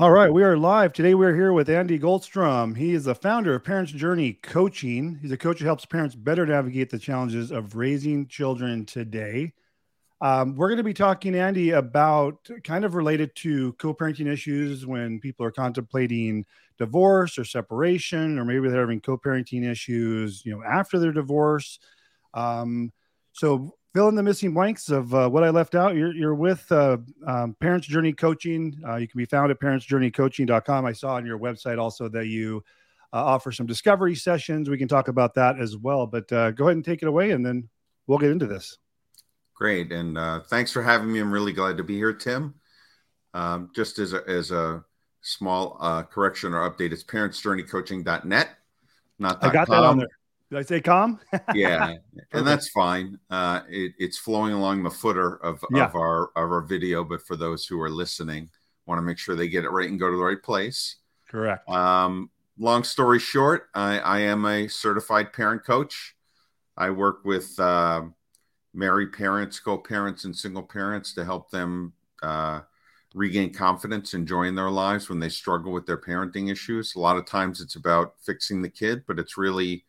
All right, we are live. Today we're here with Andy Goldstrom. He is the founder of Parents Journey Coaching. He's a coach who helps parents better navigate the challenges of raising children today. Um, we're going to be talking, Andy, about kind of related to co parenting issues when people are contemplating divorce or separation, or maybe they're having co parenting issues, you know, after their divorce. Um, so fill in the missing blanks of uh, what I left out. You're, you're with uh, um, Parents Journey Coaching. Uh, you can be found at parentsjourneycoaching.com. I saw on your website also that you uh, offer some discovery sessions. We can talk about that as well. But uh, go ahead and take it away, and then we'll get into this. Great, and uh, thanks for having me. I'm really glad to be here, Tim. Um, just as a, as a small correction or update, it's parentsjourneycoaching.net. Not I got com. that on there. Did I say calm? yeah, and that's fine. Uh, it, it's flowing along the footer of, yeah. of our of our video, but for those who are listening, want to make sure they get it right and go to the right place. Correct. Um, long story short, I, I, am a certified parent coach. I work with uh, married parents, co-parents, and single parents to help them uh, regain confidence, enjoying their lives when they struggle with their parenting issues. A lot of times, it's about fixing the kid, but it's really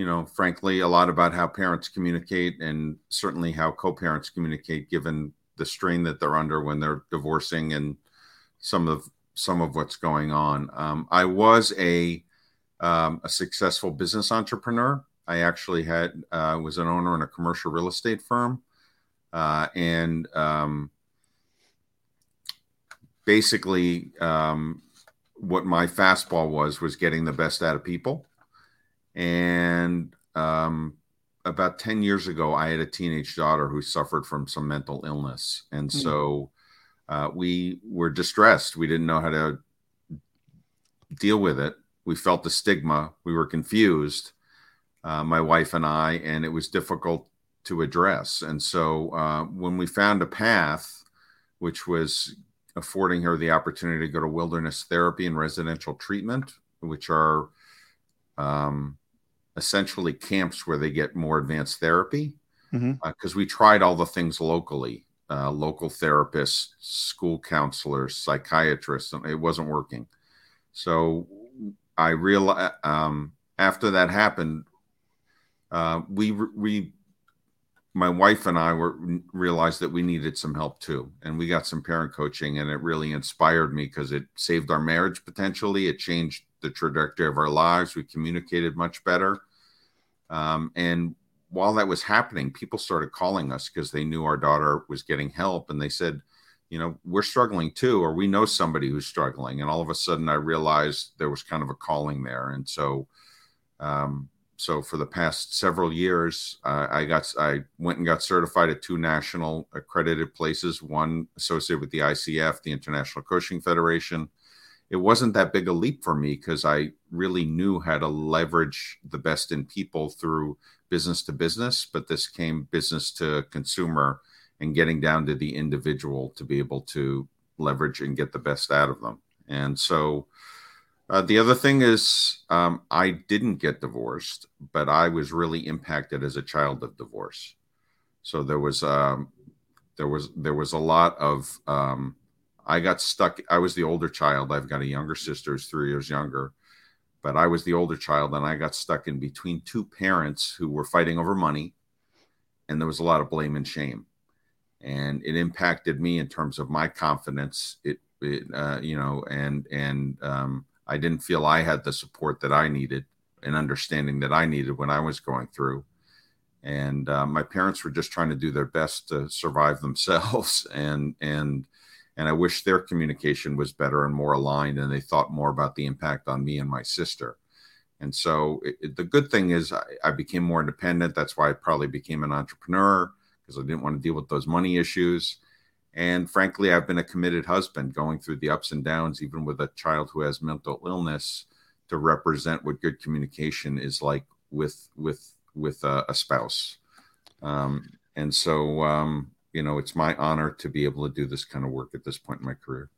you know, frankly, a lot about how parents communicate and certainly how co parents communicate, given the strain that they're under when they're divorcing and some of some of what's going on. Um, I was a um, a successful business entrepreneur. I actually had uh, was an owner in a commercial real estate firm, uh, and um, basically, um, what my fastball was was getting the best out of people and um, about 10 years ago, I had a teenage daughter who suffered from some mental illness. And mm-hmm. so uh, we were distressed. We didn't know how to deal with it. We felt the stigma. We were confused, uh, my wife and I, and it was difficult to address. And so uh, when we found a path, which was affording her the opportunity to go to wilderness therapy and residential treatment, which are um, essentially camps where they get more advanced therapy because mm-hmm. uh, we tried all the things locally uh, local therapists school counselors psychiatrists and it wasn't working so i realized um, after that happened uh, we we my wife and i were realized that we needed some help too and we got some parent coaching and it really inspired me because it saved our marriage potentially it changed the trajectory of our lives we communicated much better um, and while that was happening, people started calling us because they knew our daughter was getting help. And they said, you know, we're struggling too, or we know somebody who's struggling. And all of a sudden, I realized there was kind of a calling there. And so, um, so for the past several years, uh, I got I went and got certified at two national accredited places. One associated with the ICF, the International Coaching Federation, it wasn't that big a leap for me because I really knew how to leverage the best in people through business to business, but this came business to consumer and getting down to the individual to be able to leverage and get the best out of them. And so uh, the other thing is, um, I didn't get divorced, but I was really impacted as a child of divorce. So there was um, there was there was a lot of um, I got stuck. I was the older child. I've got a younger sister who's three years younger, but I was the older child and I got stuck in between two parents who were fighting over money. And there was a lot of blame and shame. And it impacted me in terms of my confidence. It, it uh, you know, and, and, um, I didn't feel I had the support that I needed and understanding that I needed when I was going through. And uh, my parents were just trying to do their best to survive themselves. And, and, and I wish their communication was better and more aligned, and they thought more about the impact on me and my sister. And so it, it, the good thing is I, I, became more independent. That's why I probably became an entrepreneur because I didn't want to deal with those money issues. And frankly, I've been a committed husband going through the ups and downs, even with a child who has mental illness, to represent what good communication is like with with with a, a spouse. Um, and so um, you know, it's my honor to be able to do this kind of work at this point in my career.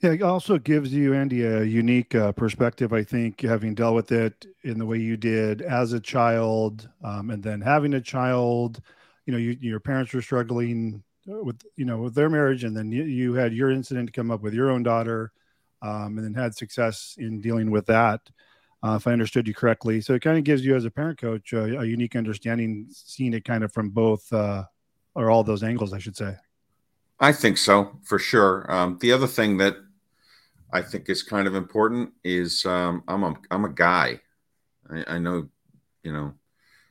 Yeah, it also gives you, Andy, a unique uh, perspective, I think, having dealt with it in the way you did as a child um, and then having a child. You know, you, your parents were struggling with, you know, with their marriage, and then you, you had your incident to come up with your own daughter. um, and then had success in dealing with that. Uh, if I understood you correctly, so it kind of gives you as a parent coach a, a unique understanding, seeing it kind of from both uh, or all those angles, I should say. I think so for sure. Um, the other thing that I think is kind of important is um, I'm a I'm a guy. I, I, know, you know,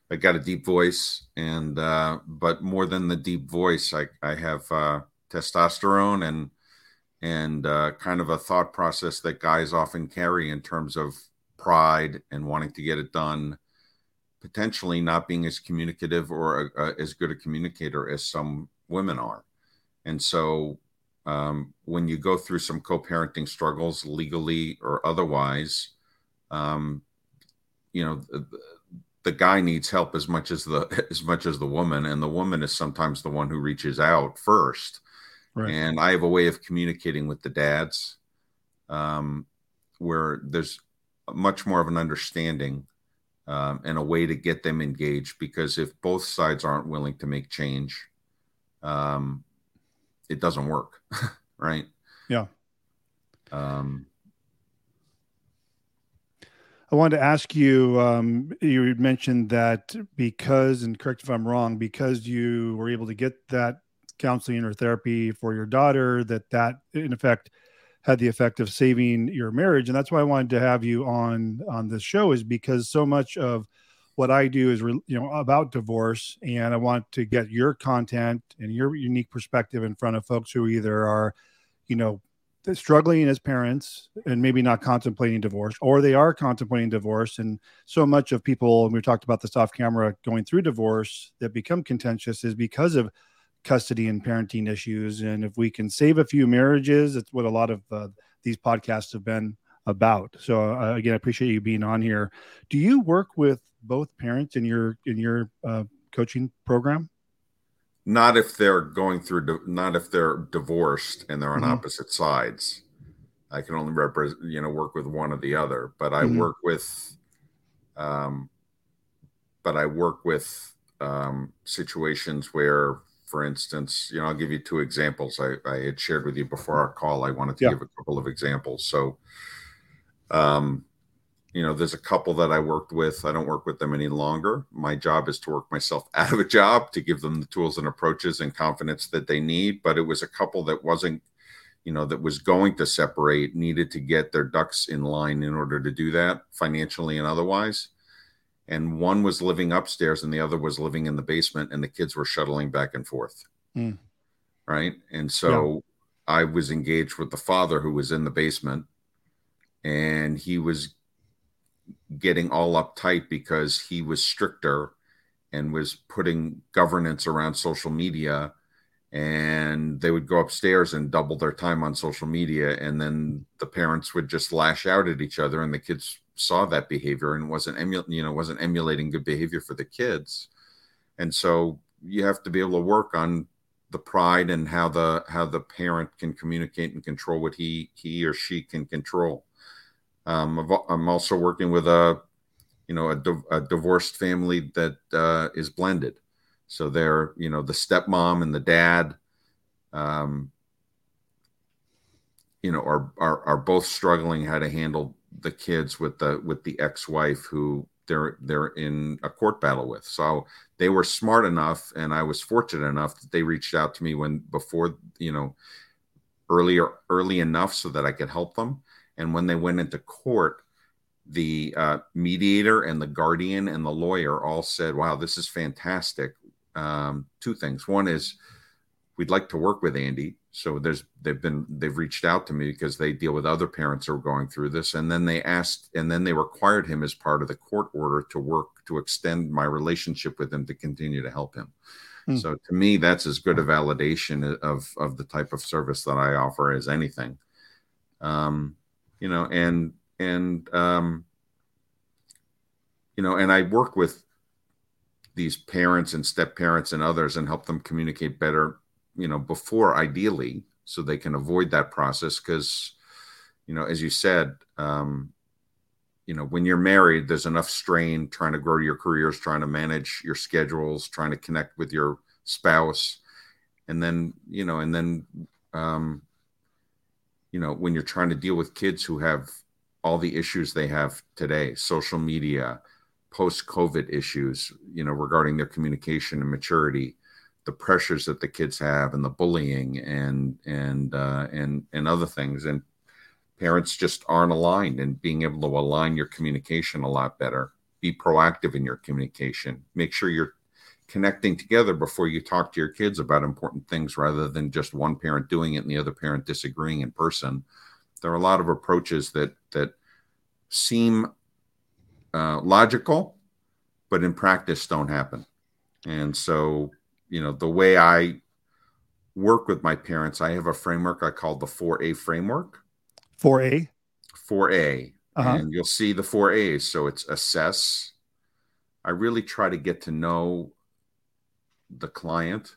I got a deep voice, and uh, but more than the deep voice, I I have uh, testosterone and and uh, kind of a thought process that guys often carry in terms of pride and wanting to get it done. Potentially not being as communicative or a, a, as good a communicator as some women are. And so um, when you go through some co-parenting struggles legally or otherwise, um, you know, the, the, guy needs help as much as the as much as the woman, and the woman is sometimes the one who reaches out first. Right. And I have a way of communicating with the dads um, where there's much more of an understanding um, and a way to get them engaged because if both sides aren't willing to make change, um, it doesn't work, right? Yeah. Um, I wanted to ask you. Um, you mentioned that because, and correct if I'm wrong, because you were able to get that counseling or therapy for your daughter, that that in effect had the effect of saving your marriage, and that's why I wanted to have you on on this show, is because so much of what I do is you know about divorce, and I want to get your content and your unique perspective in front of folks who either are, you know, struggling as parents and maybe not contemplating divorce, or they are contemplating divorce. And so much of people, and we talked about this off camera, going through divorce that become contentious is because of custody and parenting issues. And if we can save a few marriages, it's what a lot of uh, these podcasts have been about. So uh, again, I appreciate you being on here. Do you work with both parents in your in your uh, coaching program? Not if they're going through. Not if they're divorced and they're on mm-hmm. opposite sides. I can only represent, you know, work with one or the other. But I mm-hmm. work with, um, but I work with um, situations where, for instance, you know, I'll give you two examples. I, I had shared with you before our call. I wanted to yeah. give a couple of examples. So, um, you know, there's a couple that I worked with. I don't work with them any longer. My job is to work myself out of a job to give them the tools and approaches and confidence that they need. But it was a couple that wasn't, you know, that was going to separate, needed to get their ducks in line in order to do that financially and otherwise. And one was living upstairs and the other was living in the basement, and the kids were shuttling back and forth. Mm. Right. And so yeah. I was engaged with the father who was in the basement and he was getting all uptight because he was stricter and was putting governance around social media and they would go upstairs and double their time on social media and then the parents would just lash out at each other and the kids saw that behavior and wasn't emu- you know wasn't emulating good behavior for the kids and so you have to be able to work on the pride and how the how the parent can communicate and control what he he or she can control um, I'm also working with a, you know, a, a divorced family that uh, is blended. So they're, you know, the stepmom and the dad, um, you know, are, are are both struggling how to handle the kids with the with the ex-wife who they're they're in a court battle with. So they were smart enough, and I was fortunate enough that they reached out to me when before you know earlier early enough so that I could help them. And when they went into court, the uh, mediator and the guardian and the lawyer all said, "Wow, this is fantastic." Um, two things. One is we'd like to work with Andy. So there's they've been they've reached out to me because they deal with other parents who are going through this, and then they asked, and then they required him as part of the court order to work to extend my relationship with him to continue to help him. Hmm. So to me, that's as good a validation of of the type of service that I offer as anything. Um, you know, and and um, you know, and I work with these parents and step parents and others and help them communicate better, you know, before ideally, so they can avoid that process. Because, you know, as you said, um, you know, when you're married, there's enough strain trying to grow your careers, trying to manage your schedules, trying to connect with your spouse, and then, you know, and then um, you know, when you're trying to deal with kids who have all the issues they have today, social media, post COVID issues, you know, regarding their communication and maturity, the pressures that the kids have, and the bullying, and and uh, and and other things, and parents just aren't aligned, and being able to align your communication a lot better, be proactive in your communication, make sure you're connecting together before you talk to your kids about important things rather than just one parent doing it and the other parent disagreeing in person. There are a lot of approaches that that seem uh, logical but in practice don't happen. And so you know the way i work with my parents i have a framework i call the 4a framework. 4a 4a uh-huh. and you'll see the 4 a's so it's assess. I really try to get to know the client,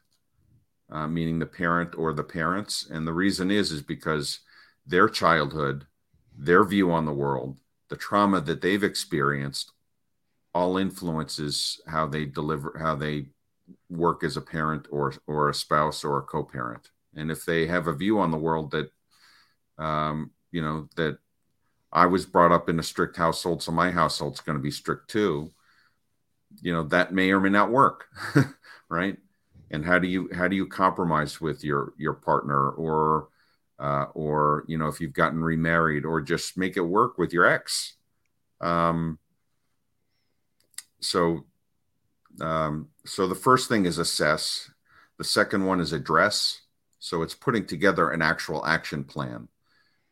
uh, meaning the parent or the parents. And the reason is is because their childhood, their view on the world, the trauma that they've experienced, all influences how they deliver, how they work as a parent or or a spouse or a co-parent. And if they have a view on the world that, um, you know, that I was brought up in a strict household, so my household's going to be strict too. You know, that may or may not work. right? And how do you how do you compromise with your your partner or uh, or you know if you've gotten remarried or just make it work with your ex? Um, so um, so the first thing is assess. The second one is address. So it's putting together an actual action plan.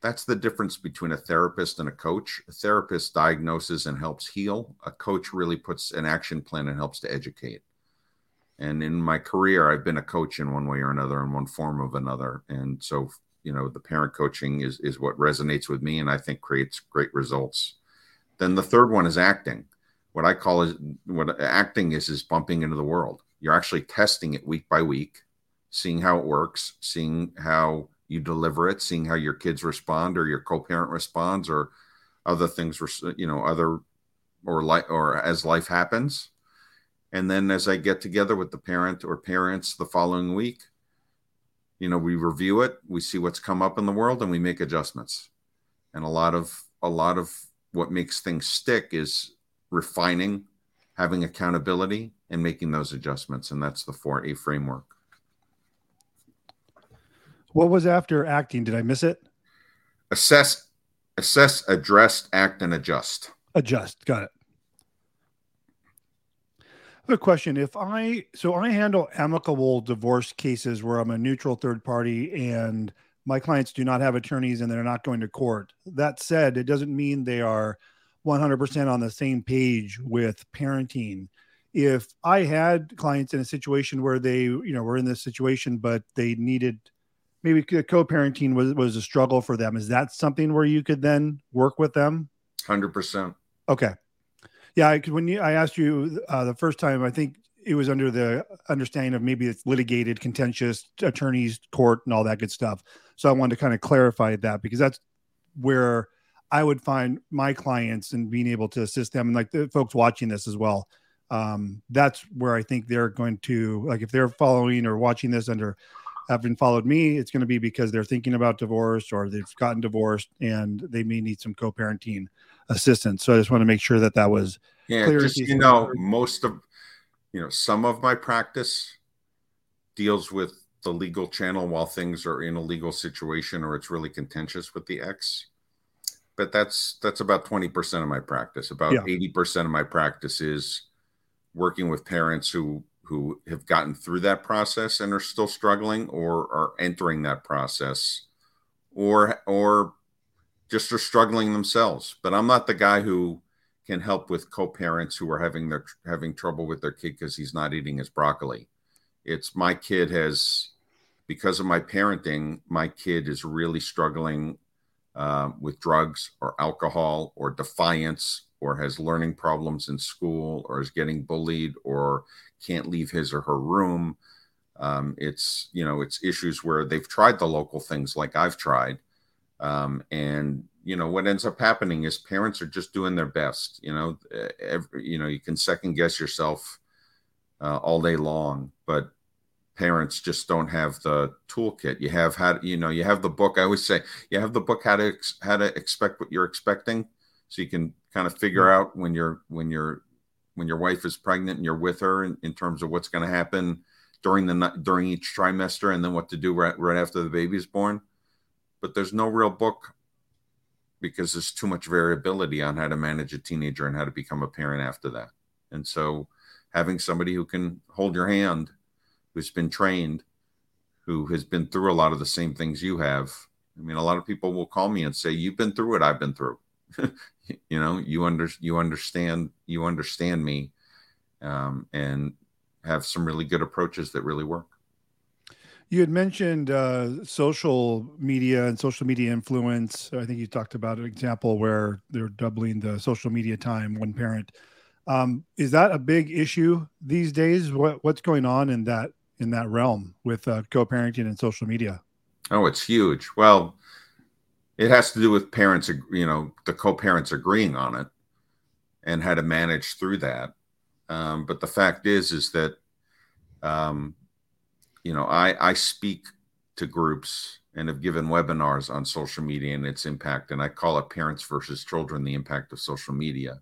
That's the difference between a therapist and a coach. A therapist diagnoses and helps heal. A coach really puts an action plan and helps to educate and in my career i've been a coach in one way or another in one form of another and so you know the parent coaching is is what resonates with me and i think creates great results then the third one is acting what i call is what acting is is bumping into the world you're actually testing it week by week seeing how it works seeing how you deliver it seeing how your kids respond or your co-parent responds or other things you know other or like or as life happens and then as I get together with the parent or parents the following week, you know, we review it, we see what's come up in the world, and we make adjustments. And a lot of a lot of what makes things stick is refining, having accountability, and making those adjustments. And that's the 4A framework. What was after acting? Did I miss it? Assess, assess, address, act, and adjust. Adjust. Got it have a question. If I so I handle amicable divorce cases where I'm a neutral third party and my clients do not have attorneys and they're not going to court. That said, it doesn't mean they are 100% on the same page with parenting. If I had clients in a situation where they, you know, were in this situation but they needed maybe co-parenting was was a struggle for them, is that something where you could then work with them? 100%. Okay. Yeah, when you, I asked you uh, the first time, I think it was under the understanding of maybe it's litigated, contentious, attorneys, court, and all that good stuff. So I wanted to kind of clarify that because that's where I would find my clients and being able to assist them, and like the folks watching this as well. Um, that's where I think they're going to like if they're following or watching this under having followed me, it's going to be because they're thinking about divorce or they've gotten divorced and they may need some co-parenting assistance. So I just want to make sure that that was yeah. Clear just you know, most of you know some of my practice deals with the legal channel while things are in a legal situation or it's really contentious with the ex. But that's that's about twenty percent of my practice. About 80% of my practice is working with parents who who have gotten through that process and are still struggling or are entering that process or or just are struggling themselves. But I'm not the guy who can help with co-parents who are having their having trouble with their kid because he's not eating his broccoli. It's my kid has because of my parenting, my kid is really struggling uh, with drugs or alcohol or defiance or has learning problems in school or is getting bullied or can't leave his or her room. Um, it's you know it's issues where they've tried the local things like I've tried, um, and you know what ends up happening is parents are just doing their best. You know, every, you know you can second guess yourself uh, all day long, but parents just don't have the toolkit. You have had, you know, you have the book. I always say you have the book how to how to expect what you're expecting, so you can kind of figure mm-hmm. out when you're when you're when your wife is pregnant and you're with her in, in terms of what's going to happen during the during each trimester and then what to do right, right after the baby is born. But there's no real book because there's too much variability on how to manage a teenager and how to become a parent after that. And so having somebody who can hold your hand, who's been trained, who has been through a lot of the same things you have. I mean, a lot of people will call me and say, "You've been through what I've been through." you know, you under you understand you understand me, um, and have some really good approaches that really work. You had mentioned uh, social media and social media influence. I think you talked about an example where they're doubling the social media time. One parent um, is that a big issue these days? What what's going on in that in that realm with uh, co-parenting and social media? Oh, it's huge. Well, it has to do with parents, you know, the co-parents agreeing on it and how to manage through that. Um, but the fact is, is that um, you know, I, I speak to groups and have given webinars on social media and its impact. And I call it Parents versus Children the Impact of Social Media.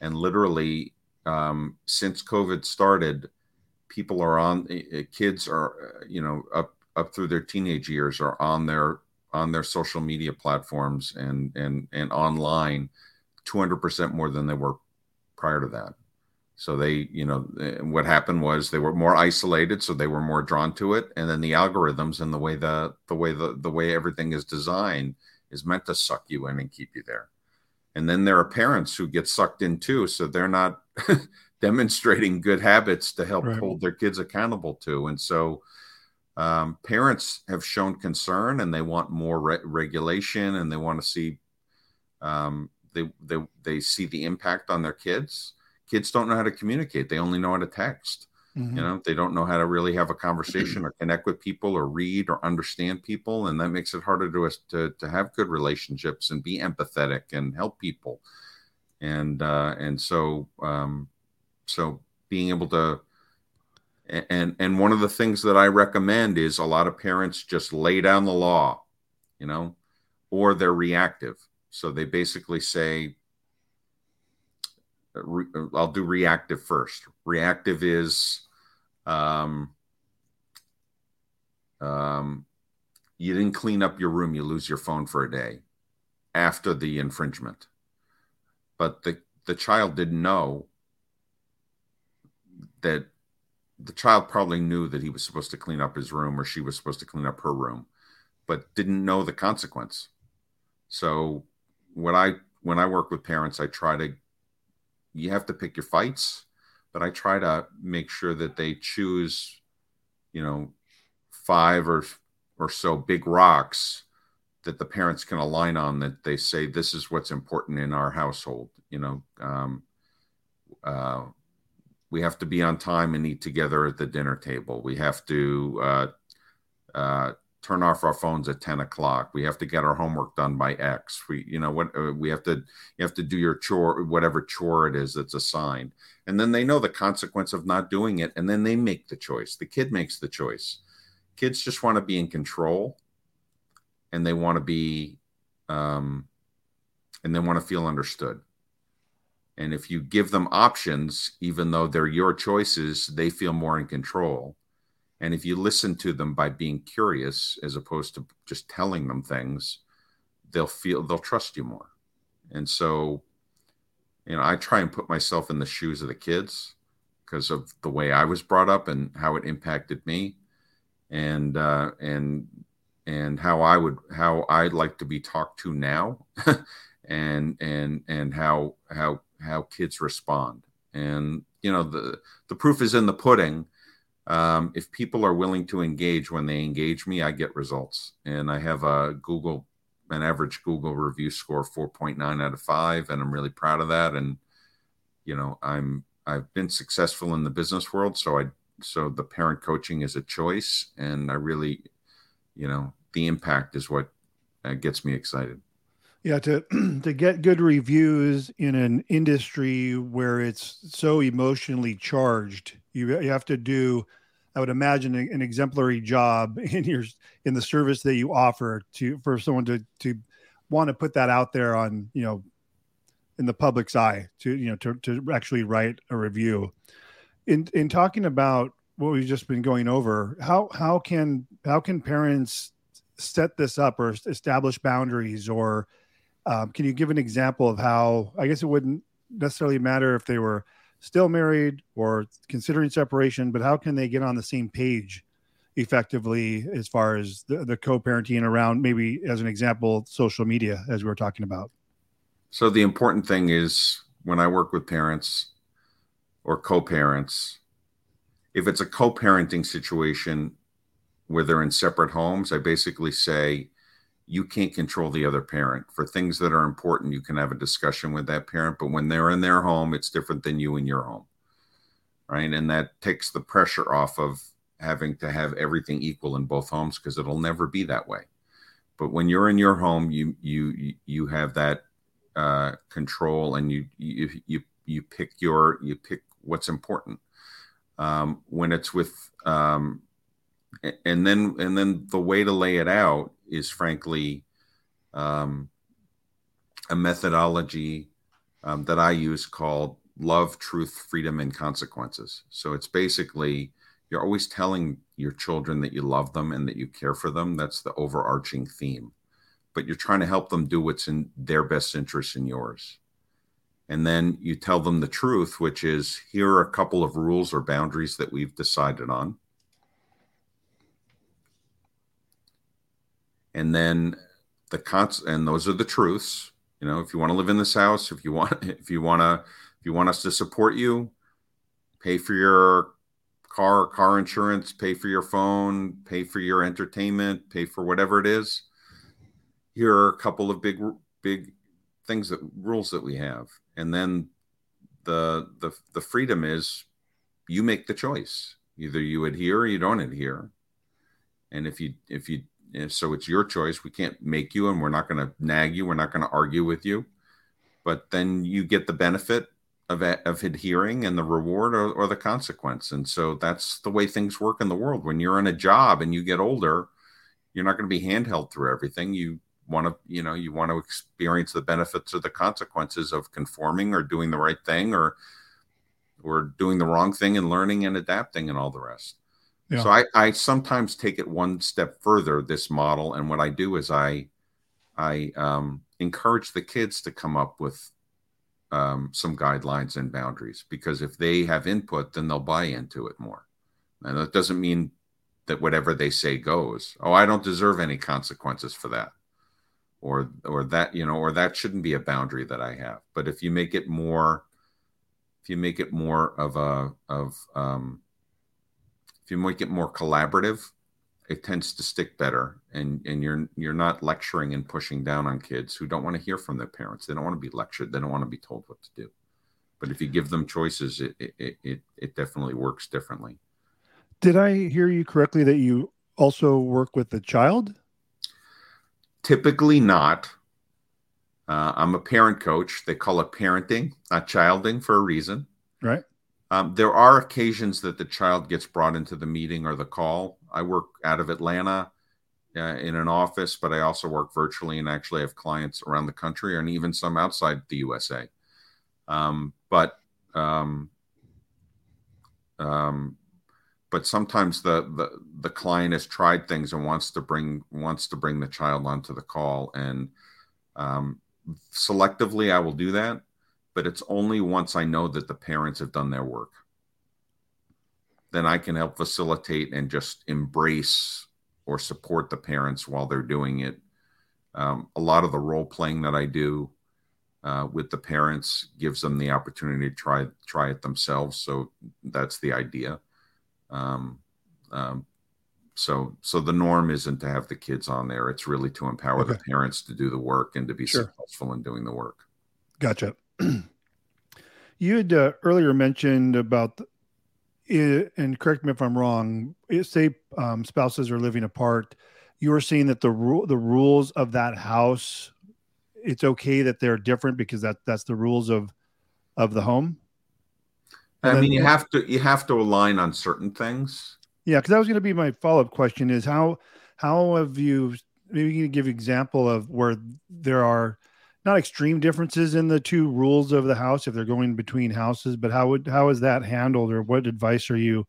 And literally, um, since COVID started, people are on, eh, eh, kids are, you know, up, up through their teenage years are on their on their social media platforms and and and online 200% more than they were prior to that so they, you know, eh, what happened was they were more isolated, so they were more drawn to it. And then the algorithms and the way the the way the the way everything is designed is meant to suck you in and keep you there. And then there are parents who get sucked in too, so they're not demonstrating good habits to help right. hold their kids accountable to. And so um, parents have shown concern and they want more re- regulation and they want to see um, they, they they see the impact on their kids kids don't know how to communicate. They only know how to text. Mm-hmm. You know, they don't know how to really have a conversation or connect with people or read or understand people, and that makes it harder to us to to have good relationships and be empathetic and help people. And uh, and so um, so being able to and and one of the things that I recommend is a lot of parents just lay down the law, you know, or they're reactive. So they basically say, re, I'll do reactive first. Reactive is um, um, you didn't clean up your room, you lose your phone for a day after the infringement. But the, the child didn't know that the child probably knew that he was supposed to clean up his room or she was supposed to clean up her room, but didn't know the consequence. So, when I when I work with parents, I try to you have to pick your fights, but I try to make sure that they choose, you know, five or or so big rocks that the parents can align on that they say this is what's important in our household. You know, um, uh, we have to be on time and eat together at the dinner table. We have to uh, uh, turn off our phones at 10 o'clock. We have to get our homework done by x. We you know what uh, we have to you have to do your chore whatever chore it is that's assigned. And then they know the consequence of not doing it and then they make the choice. The kid makes the choice. Kids just want to be in control and they want to be um, and they want to feel understood and if you give them options even though they're your choices they feel more in control. And if you listen to them by being curious as opposed to just telling them things, they'll feel they'll trust you more. And so, you know, I try and put myself in the shoes of the kids because of the way I was brought up and how it impacted me, and uh, and and how I would how I'd like to be talked to now, and and and how how how kids respond. And you know, the the proof is in the pudding um, if people are willing to engage when they engage me, I get results. And I have a Google, an average Google review score 4.9 out of five, and I'm really proud of that. And you know, I'm I've been successful in the business world, so I so the parent coaching is a choice, and I really, you know, the impact is what uh, gets me excited. Yeah, to to get good reviews in an industry where it's so emotionally charged, you you have to do I would imagine an exemplary job in your in the service that you offer to for someone to to want to put that out there on you know in the public's eye to you know to, to actually write a review. In in talking about what we've just been going over how how can how can parents set this up or establish boundaries or um, can you give an example of how i guess it wouldn't necessarily matter if they were still married or considering separation but how can they get on the same page effectively as far as the, the co-parenting around maybe as an example social media as we were talking about? So the important thing is when i work with parents or co-parents if it's a co-parenting situation where they're in separate homes i basically say you can't control the other parent for things that are important you can have a discussion with that parent but when they're in their home it's different than you in your home right and that takes the pressure off of having to have everything equal in both homes because it'll never be that way. But when you're in your home, you you you have that uh, control, and you you you you pick your you pick what's important. Um, when it's with um, and then and then the way to lay it out is frankly um, a methodology um, that I use called love, truth, freedom, and consequences. So it's basically you're always telling your children that you love them and that you care for them. That's the overarching theme. But you're trying to help them do what's in their best interest and yours. And then you tell them the truth, which is here are a couple of rules or boundaries that we've decided on. And then the cons and those are the truths. You know, if you want to live in this house, if you want if you want to if you want us to support you, pay for your car car insurance, pay for your phone, pay for your entertainment, pay for whatever it is. Here are a couple of big big things that rules that we have. And then the the the freedom is you make the choice. Either you adhere or you don't adhere. And if you if you if so it's your choice. We can't make you and we're not going to nag you. We're not going to argue with you. But then you get the benefit of, of adhering and the reward or, or the consequence. And so that's the way things work in the world. When you're in a job and you get older, you're not going to be handheld through everything. You want to, you know, you want to experience the benefits or the consequences of conforming or doing the right thing or or doing the wrong thing and learning and adapting and all the rest. Yeah. So I, I sometimes take it one step further, this model. And what I do is I I um, encourage the kids to come up with um, some guidelines and boundaries because if they have input, then they'll buy into it more. And that doesn't mean that whatever they say goes. Oh, I don't deserve any consequences for that, or or that you know, or that shouldn't be a boundary that I have. But if you make it more, if you make it more of a of um, if you make it more collaborative, it tends to stick better. And and you're you're not lecturing and pushing down on kids who don't want to hear from their parents. They don't want to be lectured. They don't want to be told what to do. But if you give them choices it it it, it definitely works differently. Did i hear you correctly that you also work with the child? Typically not. Uh, i'm a parent coach. They call it parenting not childing for a reason. Right um, there are occasions that the child gets brought into the meeting or the call. I work out of Atlanta uh, in an office, but I also work virtually and actually have clients around the country and even some outside the USA. Um, but um, um, but sometimes the, the the client has tried things and wants to bring wants to bring the child onto the call and um, selectively I will do that but it's only once I know that the parents have done their work. Then I can help facilitate and just embrace or support the parents while they're doing it. Um, a lot of the role playing that I do uh, with the parents gives them the opportunity to try try it themselves. So that's the idea. Um, um, so so the norm isn't to have the kids on there. It's really to empower okay. the parents to do the work and to be sure. successful in doing the work. Gotcha. you had uh, earlier mentioned about, the, and correct me if I'm wrong. Say um, spouses are living apart. You were saying that the rule, the rules of that house, it's okay that they're different because that that's the rules of of the home. And I mean, you have to you have to align on certain things. Yeah, because that was going to be my follow up question: is how how have you maybe you can give example of where there are not extreme differences in the two rules of the house if they're going between houses, but how would how is that handled, or what advice are you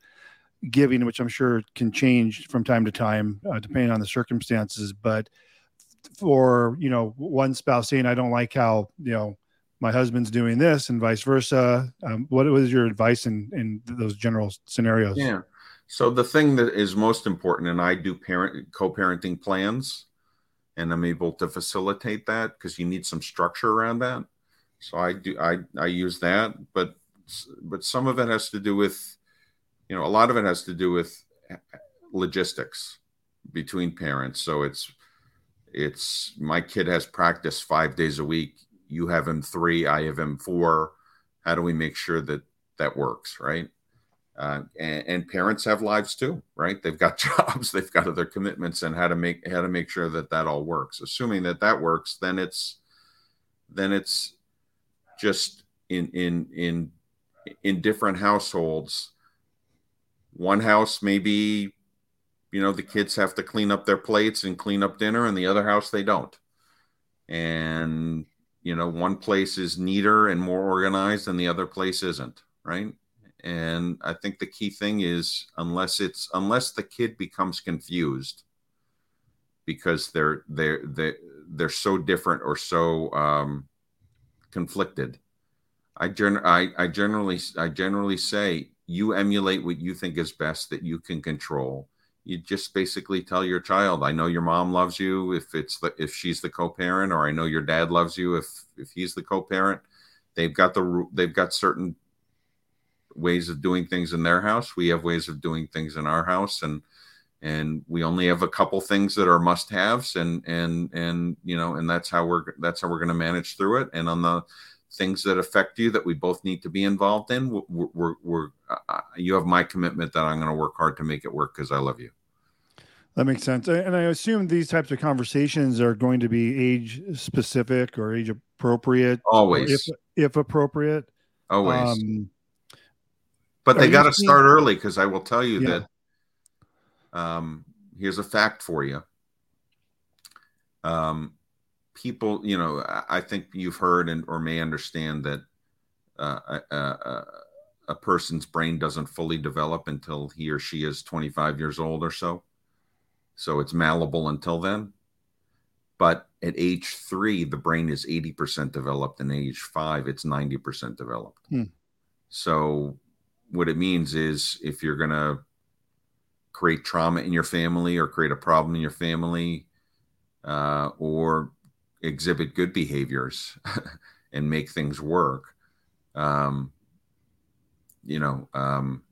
giving, which I'm sure can change from time to time uh, depending on the circumstances, but for you know one spouse saying I don't like how you know my husband's doing this and vice versa. Um, what was your advice in in those general scenarios? Yeah. So the thing that is most important, and I do parent co-parenting plans, and I'm able to facilitate that because you need some structure around that. So I do I I use that, but but some of it has to do with, you know, a lot of it has to do with logistics between parents. So it's it's my kid has practice five days a week. You have him three, I have him four. How do we make sure that that works, right? Uh, and, and, parents have lives too, right? They've got jobs, they've got other commitments, and how to make how to make sure that that all works. Assuming that that works, then it's then it's just in in in in different households. One house maybe you know the kids have to clean up their plates and clean up dinner and the other house they don't and you know one place is neater and more organized and the other place isn't right and i think the key thing is unless it's unless the kid becomes confused because they're they're they're, they're so different or so um, conflicted I, gen- I i generally i generally say you emulate what you think is best that you can control. You just basically tell your child i know your mom loves you if it's the if she's the co-parent or i know your dad loves you if if he's the co-parent. They've got the they've got certain ways of doing things in their house we have ways of doing things in our house and and we only have a couple things that are must haves and and and you know and that's how we're that's how we're going to manage through it and on the things that affect you that we both need to be involved in we're, we're, we're uh, you have my commitment that i'm going to work hard to make it work because i love you that makes sense. And I assume these types of conversations are going to be age specific or age appropriate. Always. If, if appropriate. Always. Um, but they got to start early because I will tell you yeah. that um, here's a fact for you. Um, people, you know, I think you've heard and or may understand that uh, a, a, a person's brain doesn't fully develop until he or she is 25 years old or so so it's malleable until then. But at age three, the brain is 80% developed, and age five, it's 90% developed. Hmm. So, what it means is if you're going to create trauma in your family or create a problem in your family uh, or exhibit good behaviors and make things work, um, you know, um,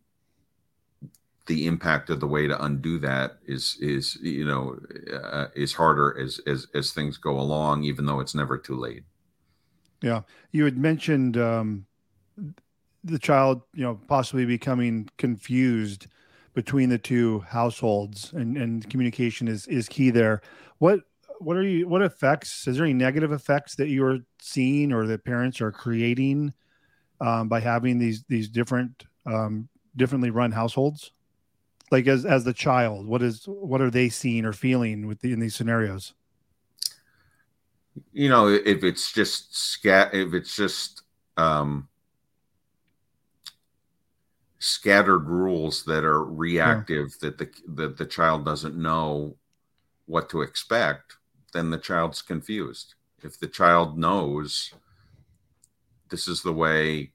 the impact of the way to undo that is is you know uh, is harder as as as things go along even though it's never too late. Yeah. You had mentioned um, the child you know possibly becoming confused between the two households and and communication is is key there. What what are you what effects is there any negative effects that you're seeing or that parents are creating um, by having these these different um, differently run households? Like as as the child what is what are they seeing or feeling with the, in these scenarios? You know if it's just scat if it's just um scattered rules that are reactive yeah. that the that the child doesn't know what to expect then the child's confused. If the child knows this is the way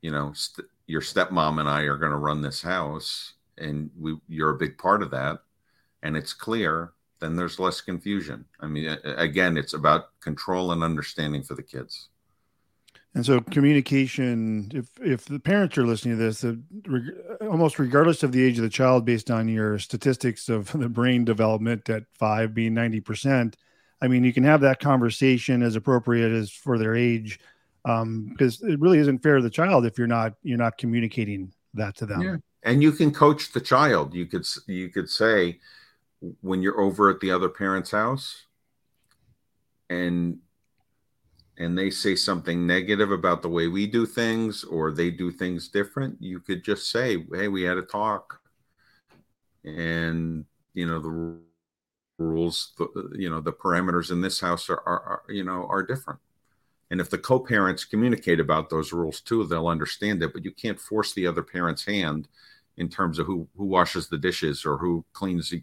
you know st- your stepmom and I are going to run this house and we you're a big part of that and it's clear then there's less confusion. I mean again it's about control and understanding for the kids and so communication if if the parents are listening to this almost regardless of the age of the child based on your statistics of the brain development at 5 being 90% i mean you can have that conversation as appropriate as for their age um, because it really isn't fair to the child if you're not you're not communicating that to them. Yeah. And you can coach the child. You could you could say when you're over at the other parent's house and and they say something negative about the way we do things or they do things different you could just say hey we had a talk. And you know the rules the, you know the parameters in this house are, are, are, you know are different. And if the co-parents communicate about those rules too they'll understand it but you can't force the other parent's hand in terms of who who washes the dishes or who cleans the,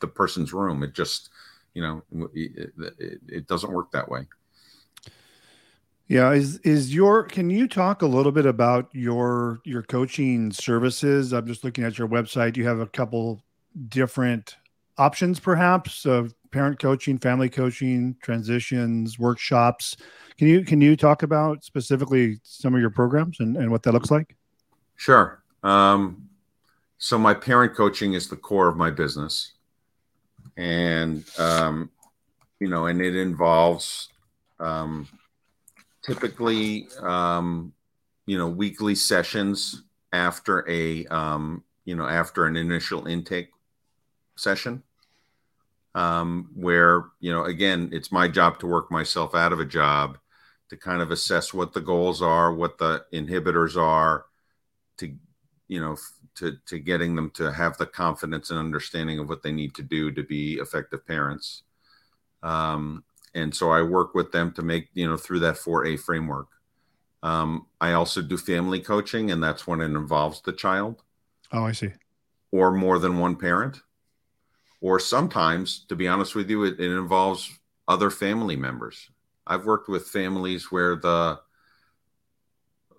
the person's room. It just you know it, it, it doesn't work that way yeah, is is your can you talk a little bit about your your coaching services? I'm just looking at your website. You have a couple different options perhaps of parent coaching, family coaching, transitions, workshops. Can you can you talk about specifically some of your programs and, and what that looks like? Sure. Um, so my parent coaching is the core of my business, and um, you know, and it involves um, typically, um, you know, weekly sessions after a, um, you know, after an initial intake session, um, where, you know, again, it's my job to work myself out of a job to kind of assess what the goals are, what the inhibitors are, to, you know, to, to getting them to have the confidence and understanding of what they need to do to be effective parents. Um, and so I work with them to make you know through that 4A framework. Um, I also do family coaching, and that's when it involves the child. Oh, I see. Or more than one parent, or sometimes, to be honest with you, it, it involves other family members. I've worked with families where the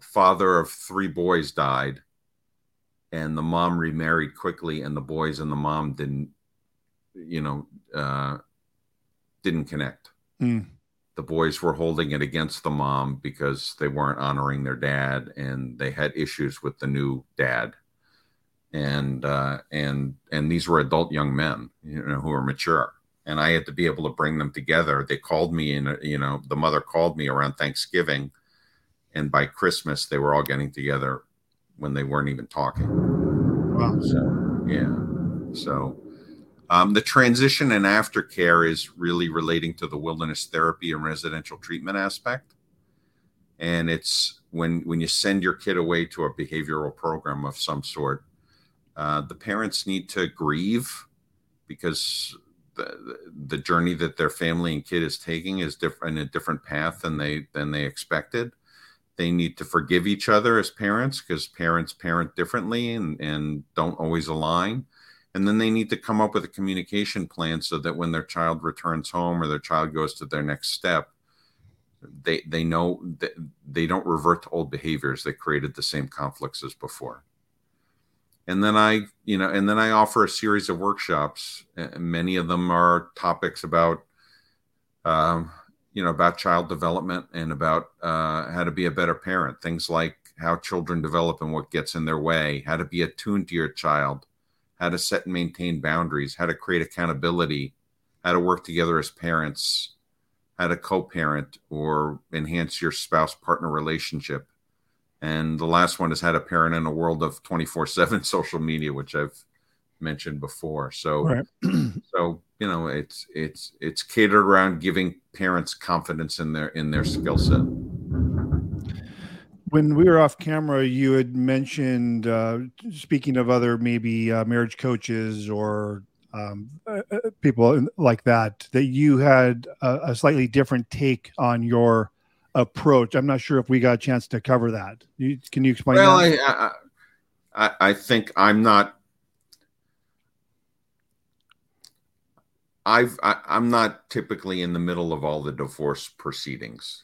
father of three boys died, and the mom remarried quickly, and the boys and the mom didn't, you know, uh, didn't connect Mm. The boys were holding it against the mom because they weren't honoring their dad, and they had issues with the new dad. And uh, and and these were adult young men, you know, who were mature. And I had to be able to bring them together. They called me, and you know, the mother called me around Thanksgiving, and by Christmas they were all getting together when they weren't even talking. Wow. So yeah. So um, the transition and aftercare is really relating to the wilderness therapy and residential treatment aspect. And it's when when you send your kid away to a behavioral program of some sort, uh, the parents need to grieve because the, the journey that their family and kid is taking is different a different path than they than they expected. They need to forgive each other as parents because parents parent differently and, and don't always align and then they need to come up with a communication plan so that when their child returns home or their child goes to their next step they they know that they don't revert to old behaviors that created the same conflicts as before. And then i you know and then i offer a series of workshops many of them are topics about um, you know about child development and about uh, how to be a better parent things like how children develop and what gets in their way how to be attuned to your child how to set and maintain boundaries, how to create accountability, how to work together as parents, how to co parent or enhance your spouse partner relationship. And the last one is how to parent in a world of 24 7 social media, which I've mentioned before. So, right. so, you know, it's, it's, it's catered around giving parents confidence in their, in their skill set when we were off camera, you had mentioned, uh, speaking of other maybe uh, marriage coaches or um, uh, uh people like that, that you had a, a, slightly different take on your approach. I'm not sure if we got a chance to cover that. You, can you explain well, that? I, I, I think I'm not. I've I, I'm not typically in the middle of all the divorce proceedings.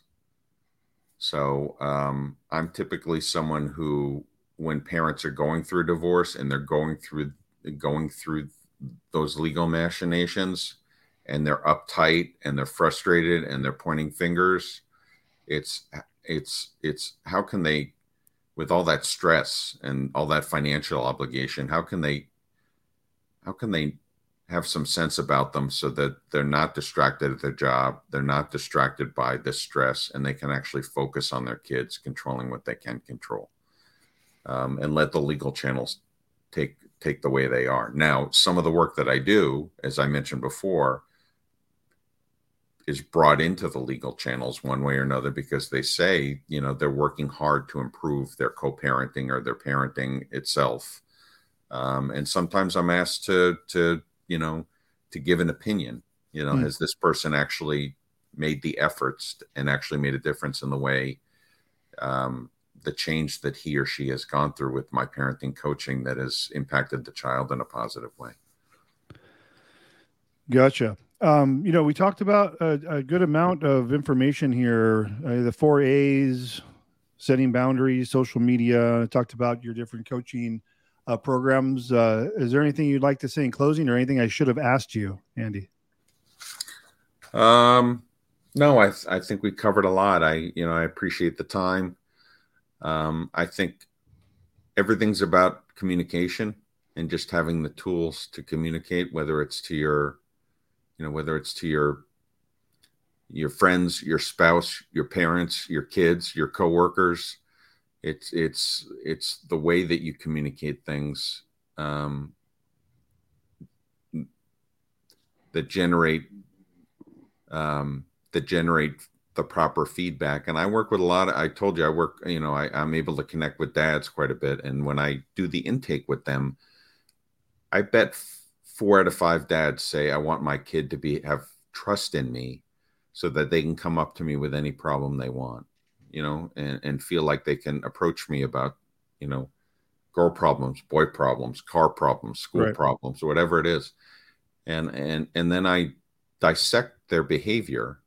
So um, I'm typically someone who, when parents are going through a divorce and they're going through going through those legal machinations, and they're uptight and they're frustrated and they're pointing fingers, it's it's it's how can they, with all that stress and all that financial obligation, how can they, how can they have some sense about them so that they're not distracted at their job they're not distracted by the stress and they can actually focus on their kids controlling what they can control um, and let the legal channels take take the way they are. Now some of the work that i do as i mentioned before is brought into the legal channels one way or another because they say you know they're working hard to improve their co-parenting or their parenting itself. Um, and sometimes i'm asked to to you know to give an opinion you know mm. has this person actually made the efforts and actually made a difference in the way um, the change that he or she has gone through with my parenting coaching that has impacted the child in a positive way. Gotcha. Um, you know, we talked about a, a good amount of information here. Uh, the four A's, setting boundaries, social media. Talked about your different coaching uh, programs. Uh, is there anything you'd like to say in closing, or anything I should have asked you, Andy? Um, no, I I think we covered a lot. I you know I appreciate the time. Um, I think everything's about communication and just having the tools to communicate, whether it's to your, you know, whether it's to your your friends, your spouse, your parents, your kids, your coworkers. It's it's it's the way that you communicate things um, that generate um, that generate the proper feedback. And I work with a lot of, I told you, I work, you know, I, I'm able to connect with dads quite a bit. And when I do the intake with them, I bet four out of five dads say, I want my kid to be, have trust in me so that they can come up to me with any problem they want, you know, and, and feel like they can approach me about, you know, girl problems, boy problems, car problems, school right. problems, whatever it is. And, and, and then I dissect their behavior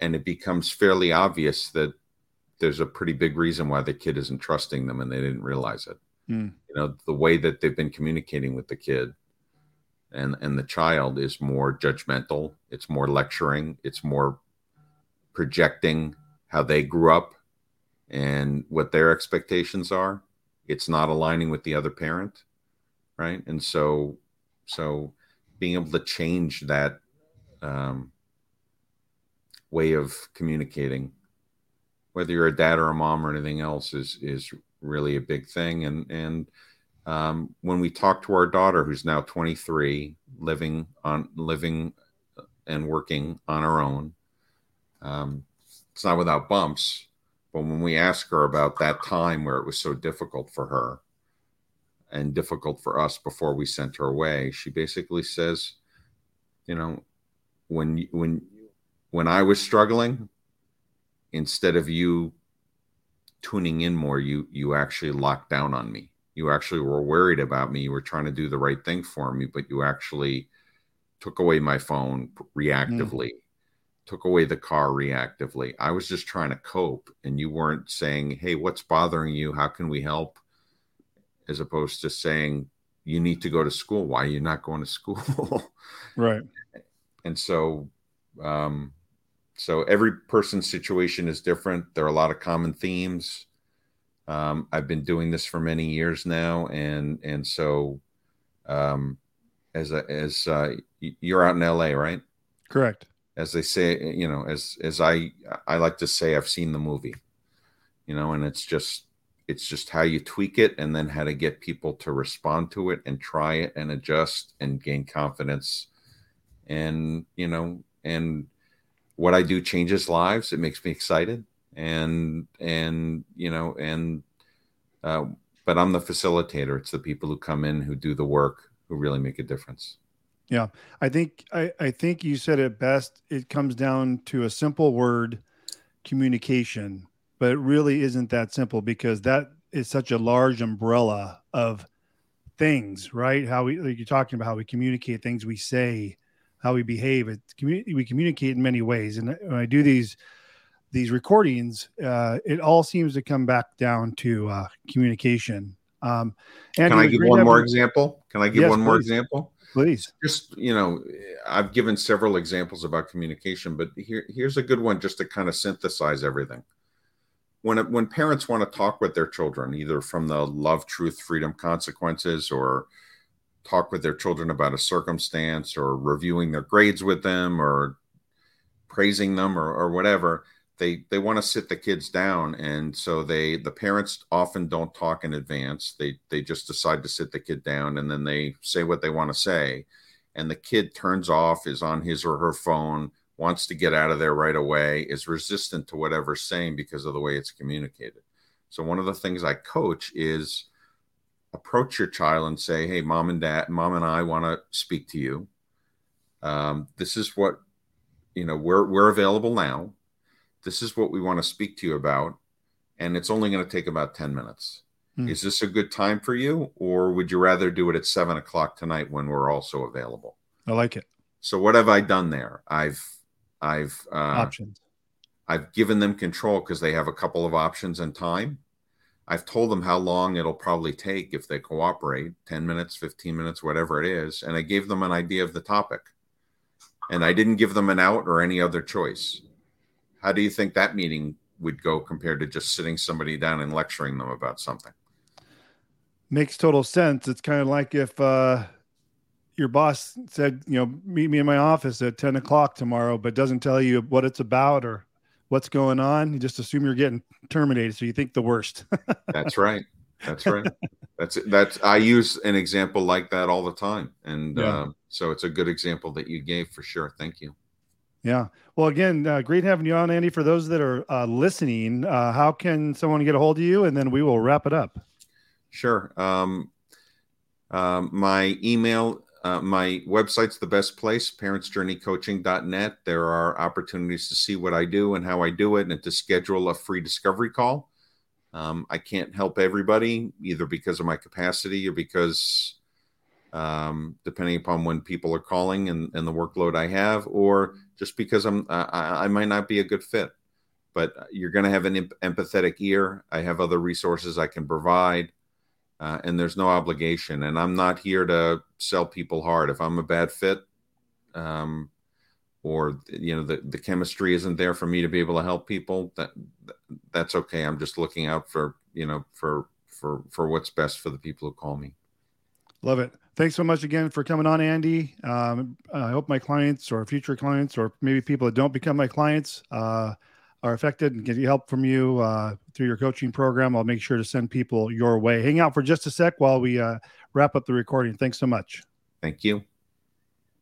and it becomes fairly obvious that there's a pretty big reason why the kid isn't trusting them and they didn't realize it. Mm. You know, the way that they've been communicating with the kid and and the child is more judgmental, it's more lecturing, it's more projecting how they grew up and what their expectations are. It's not aligning with the other parent, right? And so so being able to change that um, way of communicating whether you're a dad or a mom or anything else is is really a big thing and and um, when we talk to our daughter who's now 23 living on living and working on her own um, it's not without bumps but when we ask her about that time where it was so difficult for her and difficult for us before we sent her away she basically says you know when when when I was struggling, instead of you tuning in more, you you actually locked down on me. You actually were worried about me. You were trying to do the right thing for me, but you actually took away my phone reactively, mm. Took away the car reactively. I was just trying to cope, and you weren't saying, "Hey, what's bothering you? How can we help?" As opposed to saying, "You need to go to school. Why are you not going to school?" right. And so, um, so every person's situation is different. There are a lot of common themes. Um, I've been doing this for many years now, and and so um, as a, as uh, you're out in LA, right? Correct. As they say, you know, as as I I like to say, I've seen the movie, you know, and it's just it's just how you tweak it and then how to get people to respond to it and try it and adjust and gain confidence and you know and what I do changes lives. It makes me excited, and and you know, and uh, but I'm the facilitator. It's the people who come in who do the work who really make a difference. Yeah, I think I, I think you said it best. It comes down to a simple word, communication, but it really isn't that simple because that is such a large umbrella of things, right? How we like you're talking about how we communicate things we say, how we behave. Community. We communicate in many ways, and when I do these these recordings, uh, it all seems to come back down to uh, communication. Um, and can I give one more example? Can I give yes, one more example? Please. Just you know, I've given several examples about communication, but here here's a good one just to kind of synthesize everything. When when parents want to talk with their children, either from the love, truth, freedom, consequences, or talk with their children about a circumstance or reviewing their grades with them or praising them or, or whatever they they want to sit the kids down and so they the parents often don't talk in advance they they just decide to sit the kid down and then they say what they want to say and the kid turns off is on his or her phone wants to get out of there right away is resistant to whatever's saying because of the way it's communicated so one of the things i coach is approach your child and say, "Hey, mom and dad, mom and I want to speak to you. Um, this is what you know. We're we're available now. This is what we want to speak to you about, and it's only going to take about ten minutes. Hmm. Is this a good time for you, or would you rather do it at seven o'clock tonight when we're also available?" I like it. So what have I done there? I've I've uh, options. I've given them control because they have a couple of options and time. I've told them how long it'll probably take if they cooperate 10 minutes, 15 minutes, whatever it is. And I gave them an idea of the topic. And I didn't give them an out or any other choice. How do you think that meeting would go compared to just sitting somebody down and lecturing them about something? Makes total sense. It's kind of like if uh, your boss said, you know, meet me in my office at 10 o'clock tomorrow, but doesn't tell you what it's about or what's going on. You just assume you're getting terminated, so you think the worst. that's right. That's right. That's that's. I use an example like that all the time, and yeah. uh, so it's a good example that you gave for sure. Thank you. Yeah. Well, again, uh, great having you on, Andy. For those that are uh, listening, uh, how can someone get a hold of you, and then we will wrap it up. Sure. Um, um my email uh, my website's the best place, parentsjourneycoaching.net. There are opportunities to see what I do and how I do it and to schedule a free discovery call. Um, I can't help everybody either because of my capacity or because, um, depending upon when people are calling and, and the workload I have, or just because I'm I, I might not be a good fit. But you're going to have an empathetic ear. I have other resources I can provide uh, and there's no obligation. And I'm not here to sell people hard. If I'm a bad fit, um, or you know the, the chemistry isn't there for me to be able to help people, that that's okay. I'm just looking out for you know for for for what's best for the people who call me. Love it. Thanks so much again for coming on, Andy. Um, I hope my clients or future clients, or maybe people that don't become my clients, uh, are affected and get help from you uh, through your coaching program, I'll make sure to send people your way. Hang out for just a sec while we uh, wrap up the recording. Thanks so much. Thank you.